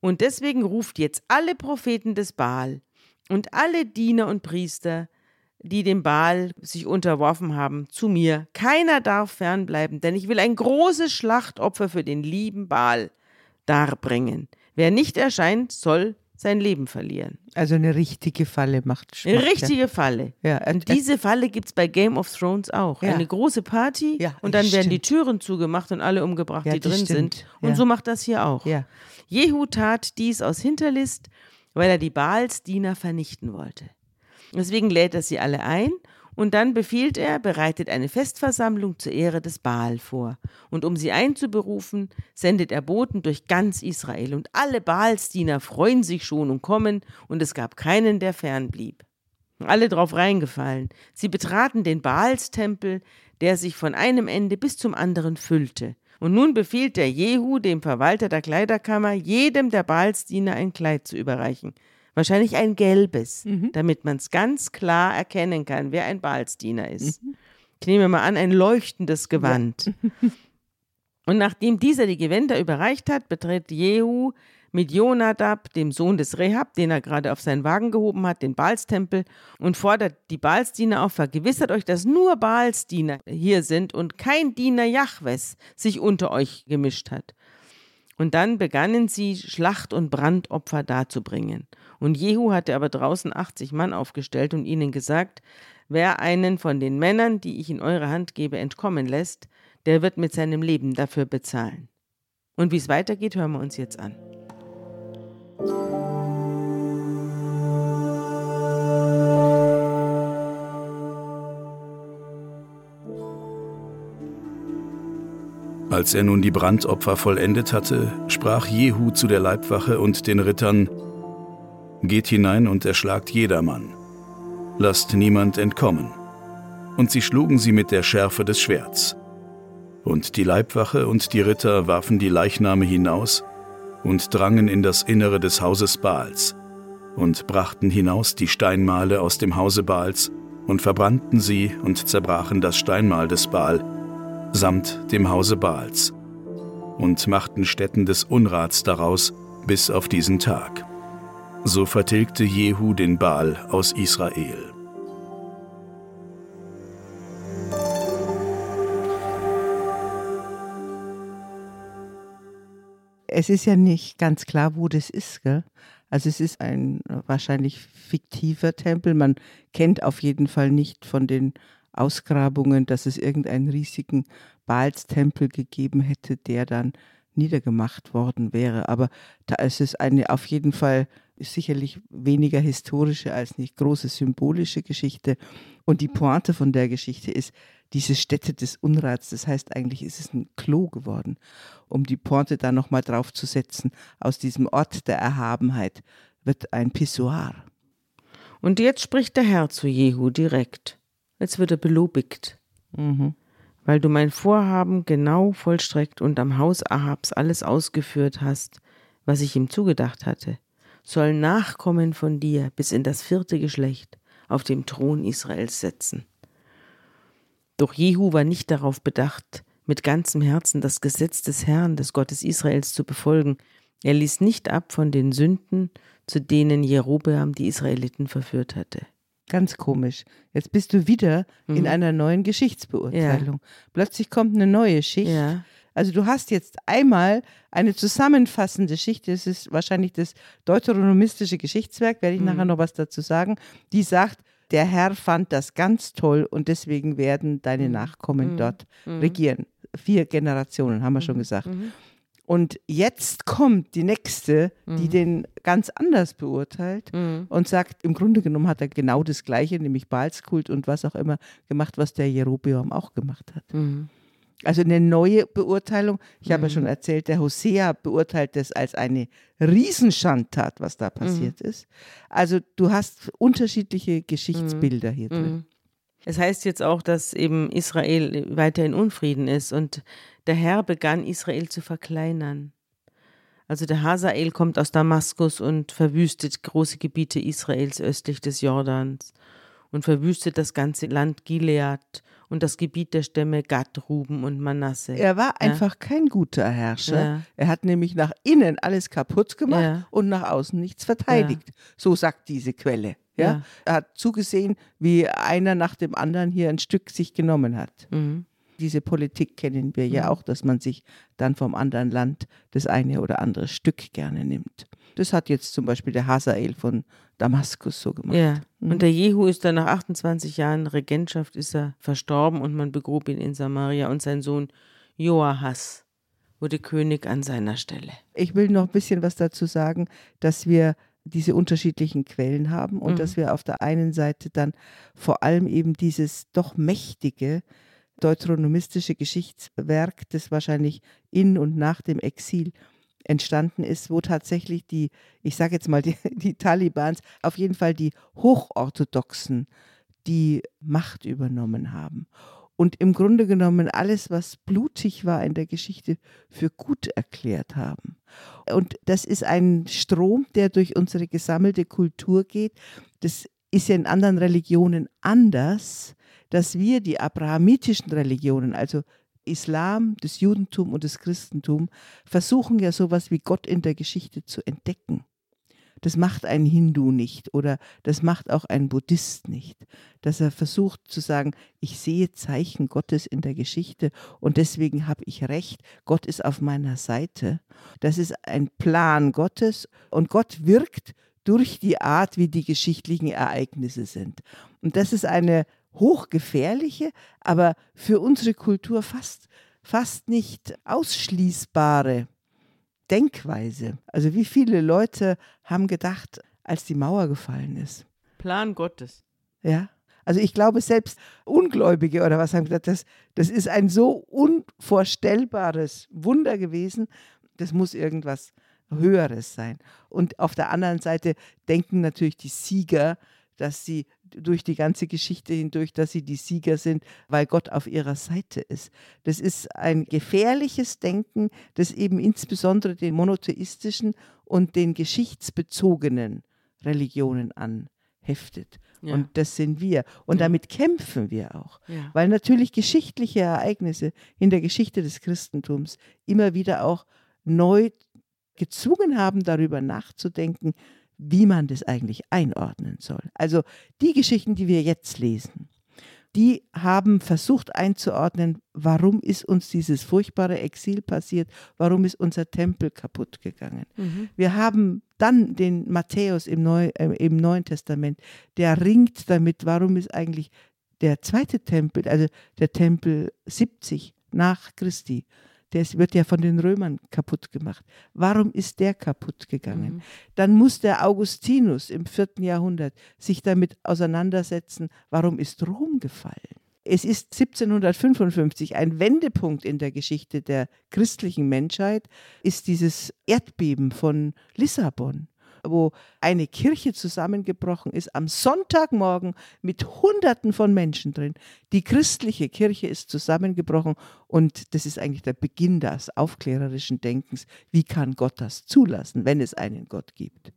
Und deswegen ruft jetzt alle Propheten des Baal und alle Diener und Priester, die dem Baal sich unterworfen haben, zu mir. Keiner darf fernbleiben, denn ich will ein großes Schlachtopfer für den lieben Baal darbringen. Wer nicht erscheint, soll sein Leben verlieren. Also eine richtige Falle macht Eine Spaß, richtige Falle. Ja, ja. Und diese Falle gibt es bei Game of Thrones auch. Ja. Eine große Party Ja, und dann werden die stimmt. Türen zugemacht und alle umgebracht, die drin stimmt. sind. Und so macht das hier auch. Jehu tat dies aus Hinterlist, weil er die Baalsdiener vernichten wollte. Deswegen lädt er sie alle ein und dann befiehlt er, bereitet eine Festversammlung zur Ehre des Baal vor. Und um sie einzuberufen, sendet er Boten durch ganz Israel. Und alle Baalsdiener freuen sich schon und kommen, und es gab keinen, der fernblieb. Alle drauf reingefallen. Sie betraten den Baalstempel, der sich von einem Ende bis zum anderen füllte. Und nun befiehlt der Jehu, dem Verwalter der Kleiderkammer, jedem der Baalsdiener ein Kleid zu überreichen. Wahrscheinlich ein gelbes, damit man es ganz klar erkennen kann, wer ein Baalsdiener ist. Ich nehme mal an, ein leuchtendes Gewand. Und nachdem dieser die Gewänder überreicht hat, betritt Jehu mit Jonadab, dem Sohn des Rehab, den er gerade auf seinen Wagen gehoben hat, den Baalstempel und fordert die Baalsdiener auf, vergewissert euch, dass nur Baalsdiener hier sind und kein Diener Jahwes sich unter euch gemischt hat. Und dann begannen sie, Schlacht- und Brandopfer darzubringen. Und Jehu hatte aber draußen achtzig Mann aufgestellt und ihnen gesagt, wer einen von den Männern, die ich in eure Hand gebe, entkommen lässt, der wird mit seinem Leben dafür bezahlen. Und wie es weitergeht, hören wir uns jetzt an. Als er nun die Brandopfer vollendet hatte, sprach Jehu zu der Leibwache und den Rittern, Geht hinein und erschlagt jedermann. Lasst niemand entkommen. Und sie schlugen sie mit der Schärfe des Schwerts. Und die Leibwache und die Ritter warfen die Leichname hinaus und drangen in das Innere des Hauses Baals und brachten hinaus die Steinmale aus dem Hause Baals und verbrannten sie und zerbrachen das Steinmal des Baal samt dem Hause Baals und machten Stätten des Unrats daraus bis auf diesen Tag. So vertilgte Jehu den Baal aus Israel. Es ist ja nicht ganz klar, wo das ist. Gell? Also es ist ein wahrscheinlich fiktiver Tempel. Man kennt auf jeden Fall nicht von den Ausgrabungen, dass es irgendeinen riesigen Baalstempel gegeben hätte, der dann niedergemacht worden wäre. Aber da ist es eine auf jeden Fall sicherlich weniger historische als nicht große symbolische Geschichte. Und die Pointe von der Geschichte ist diese Stätte des Unrats. Das heißt, eigentlich ist es ein Klo geworden, um die Pointe da nochmal drauf zu setzen. Aus diesem Ort der Erhabenheit wird ein Pissoir. Und jetzt spricht der Herr zu Jehu direkt. Jetzt wird er belobigt. Mhm. Weil du mein Vorhaben genau vollstreckt und am Haus Ahabs alles ausgeführt hast, was ich ihm zugedacht hatte, sollen Nachkommen von dir bis in das vierte Geschlecht auf dem Thron Israels setzen. Doch Jehu war nicht darauf bedacht, mit ganzem Herzen das Gesetz des Herrn, des Gottes Israels, zu befolgen. Er ließ nicht ab von den Sünden, zu denen Jerobeam die Israeliten verführt hatte. Ganz komisch. Jetzt bist du wieder mhm. in einer neuen Geschichtsbeurteilung. Ja. Plötzlich kommt eine neue Schicht. Ja. Also du hast jetzt einmal eine zusammenfassende Schicht, das ist wahrscheinlich das deuteronomistische Geschichtswerk, werde ich mhm. nachher noch was dazu sagen, die sagt, der Herr fand das ganz toll und deswegen werden deine mhm. Nachkommen mhm. dort mhm. regieren. Vier Generationen, haben wir schon mhm. gesagt. Mhm. Und jetzt kommt die nächste, die mhm. den ganz anders beurteilt mhm. und sagt, im Grunde genommen hat er genau das Gleiche, nämlich Baalskult und was auch immer gemacht, was der Jerobeam auch gemacht hat. Mhm. Also eine neue Beurteilung. Ich habe ja schon erzählt, der Hosea beurteilt das als eine Riesenschandtat, was da passiert ist. Also du hast unterschiedliche Geschichtsbilder hier drin. Es heißt jetzt auch, dass eben Israel weiter in Unfrieden ist und der Herr begann Israel zu verkleinern. Also der Hazael kommt aus Damaskus und verwüstet große Gebiete Israels östlich des Jordans und verwüstet das ganze Land Gilead und das Gebiet der Stämme Gad, Ruben und Manasse. Er war ja. einfach kein guter Herrscher. Ja. Er hat nämlich nach innen alles kaputt gemacht ja. und nach außen nichts verteidigt. So sagt diese Quelle. Ja? Er hat zugesehen, wie einer nach dem anderen hier ein Stück sich genommen hat. Mhm. Diese Politik kennen wir ja mhm. auch, dass man sich dann vom anderen Land das eine oder andere Stück gerne nimmt. Das hat jetzt zum Beispiel der Hazael von Damaskus so gemacht. Ja. Mhm. Und der Jehu ist dann nach 28 Jahren Regentschaft ist er verstorben und man begrub ihn in Samaria und sein Sohn Joahas wurde König an seiner Stelle. Ich will noch ein bisschen was dazu sagen, dass wir diese unterschiedlichen Quellen haben und mhm. dass wir auf der einen Seite dann vor allem eben dieses doch mächtige deuteronomistische Geschichtswerk, das wahrscheinlich in und nach dem Exil entstanden ist, wo tatsächlich die, ich sage jetzt mal, die, die Talibans, auf jeden Fall die Hochorthodoxen, die Macht übernommen haben und im Grunde genommen alles, was blutig war in der Geschichte, für gut erklärt haben. Und das ist ein Strom, der durch unsere gesammelte Kultur geht. Das ist ja in anderen Religionen anders, dass wir die abrahamitischen Religionen, also Islam, das Judentum und das Christentum, versuchen ja sowas wie Gott in der Geschichte zu entdecken. Das macht ein Hindu nicht oder das macht auch ein Buddhist nicht, dass er versucht zu sagen, ich sehe Zeichen Gottes in der Geschichte und deswegen habe ich recht, Gott ist auf meiner Seite. Das ist ein Plan Gottes und Gott wirkt durch die Art, wie die geschichtlichen Ereignisse sind. Und das ist eine hochgefährliche, aber für unsere Kultur fast, fast nicht ausschließbare Denkweise. Also wie viele Leute haben gedacht, als die Mauer gefallen ist. Plan Gottes. Ja. Also ich glaube, selbst Ungläubige oder was haben gesagt, das, das ist ein so unvorstellbares Wunder gewesen, das muss irgendwas Höheres sein. Und auf der anderen Seite denken natürlich die Sieger, dass sie durch die ganze Geschichte hindurch, dass sie die Sieger sind, weil Gott auf ihrer Seite ist. Das ist ein gefährliches Denken, das eben insbesondere den monotheistischen und den geschichtsbezogenen Religionen anheftet. Ja. Und das sind wir. Und ja. damit kämpfen wir auch. Ja. Weil natürlich geschichtliche Ereignisse in der Geschichte des Christentums immer wieder auch neu gezwungen haben, darüber nachzudenken, wie man das eigentlich einordnen soll. Also die Geschichten, die wir jetzt lesen, die haben versucht einzuordnen, warum ist uns dieses furchtbare Exil passiert, warum ist unser Tempel kaputt gegangen. Mhm. Wir haben dann den Matthäus im, Neu, äh, im Neuen Testament, der ringt damit, warum ist eigentlich der zweite Tempel, also der Tempel 70 nach Christi, der wird ja von den Römern kaputt gemacht. Warum ist der kaputt gegangen? Mhm. Dann muss der Augustinus im vierten Jahrhundert sich damit auseinandersetzen, warum ist Rom gefallen? Es ist 1755 ein Wendepunkt in der Geschichte der christlichen Menschheit, ist dieses Erdbeben von Lissabon wo eine Kirche zusammengebrochen ist, am Sonntagmorgen mit Hunderten von Menschen drin. Die christliche Kirche ist zusammengebrochen und das ist eigentlich der Beginn des aufklärerischen Denkens. Wie kann Gott das zulassen, wenn es einen Gott gibt?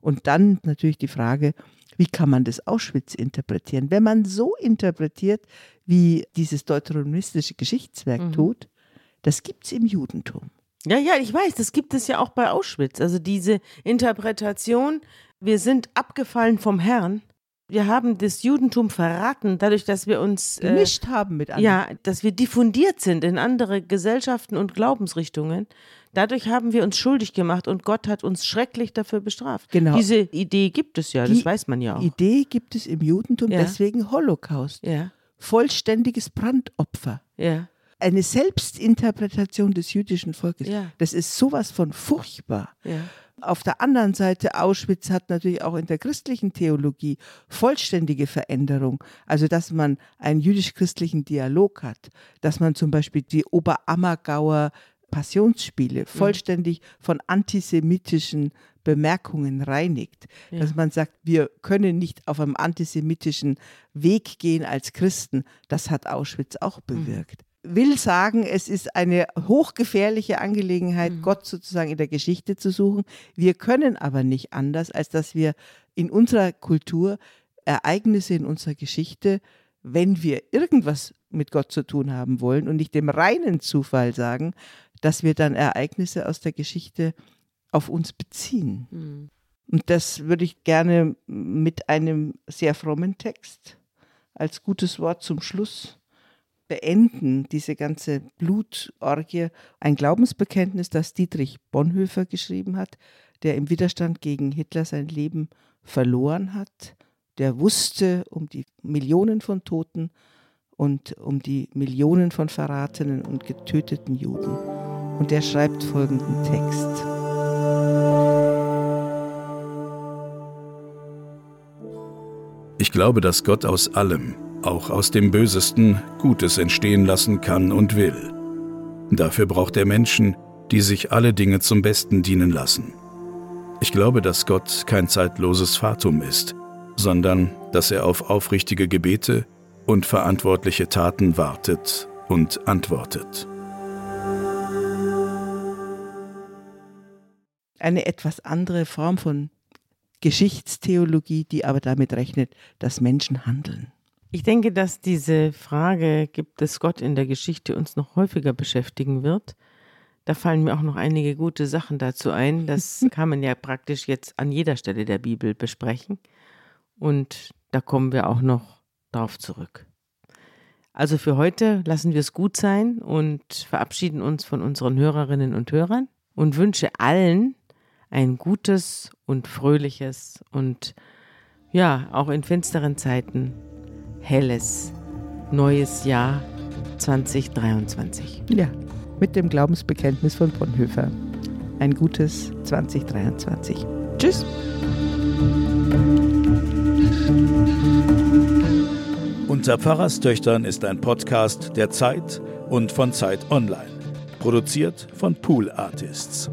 Und dann natürlich die Frage, wie kann man das Auschwitz interpretieren? Wenn man so interpretiert, wie dieses deuteronomistische Geschichtswerk mhm. tut, das gibt es im Judentum. Ja, ja, ich weiß, das gibt es ja auch bei Auschwitz. Also diese Interpretation, wir sind abgefallen vom Herrn. Wir haben das Judentum verraten, dadurch, dass wir uns äh, gemischt haben mit anderen. Ja, dass wir diffundiert sind in andere Gesellschaften und Glaubensrichtungen. Dadurch haben wir uns schuldig gemacht und Gott hat uns schrecklich dafür bestraft. Genau. Diese Idee gibt es ja, Die das weiß man ja auch. Idee gibt es im Judentum, ja. deswegen Holocaust. Ja. Vollständiges Brandopfer. Ja eine Selbstinterpretation des jüdischen Volkes. Ja. Das ist sowas von furchtbar. Ja. Auf der anderen Seite, Auschwitz hat natürlich auch in der christlichen Theologie vollständige Veränderung. Also, dass man einen jüdisch-christlichen Dialog hat, dass man zum Beispiel die Oberammergauer Passionsspiele mhm. vollständig von antisemitischen Bemerkungen reinigt. Ja. Dass man sagt, wir können nicht auf einem antisemitischen Weg gehen als Christen. Das hat Auschwitz auch mhm. bewirkt. Will sagen, es ist eine hochgefährliche Angelegenheit, mhm. Gott sozusagen in der Geschichte zu suchen. Wir können aber nicht anders, als dass wir in unserer Kultur Ereignisse in unserer Geschichte, wenn wir irgendwas mit Gott zu tun haben wollen und nicht dem reinen Zufall sagen, dass wir dann Ereignisse aus der Geschichte auf uns beziehen. Mhm. Und das würde ich gerne mit einem sehr frommen Text als gutes Wort zum Schluss beenden, diese ganze Blutorgie, ein Glaubensbekenntnis, das Dietrich Bonhoeffer geschrieben hat, der im Widerstand gegen Hitler sein Leben verloren hat, der wusste um die Millionen von Toten und um die Millionen von verratenen und getöteten Juden. Und der schreibt folgenden Text. Ich glaube, dass Gott aus allem, auch aus dem Bösesten Gutes entstehen lassen kann und will. Dafür braucht er Menschen, die sich alle Dinge zum Besten dienen lassen. Ich glaube, dass Gott kein zeitloses Fatum ist, sondern dass er auf aufrichtige Gebete und verantwortliche Taten wartet und antwortet. Eine etwas andere Form von Geschichtstheologie, die aber damit rechnet, dass Menschen handeln. Ich denke, dass diese Frage, gibt es Gott in der Geschichte, uns noch häufiger beschäftigen wird. Da fallen mir auch noch einige gute Sachen dazu ein. Das kann man ja praktisch jetzt an jeder Stelle der Bibel besprechen. Und da kommen wir auch noch drauf zurück. Also für heute lassen wir es gut sein und verabschieden uns von unseren Hörerinnen und Hörern und wünsche allen ein gutes und fröhliches und ja, auch in finsteren Zeiten helles neues Jahr 2023. Ja, mit dem Glaubensbekenntnis von Bonhoeffer. Ein gutes 2023. Tschüss. Unter Pfarrerstöchtern ist ein Podcast der Zeit und von Zeit Online. Produziert von Pool Artists.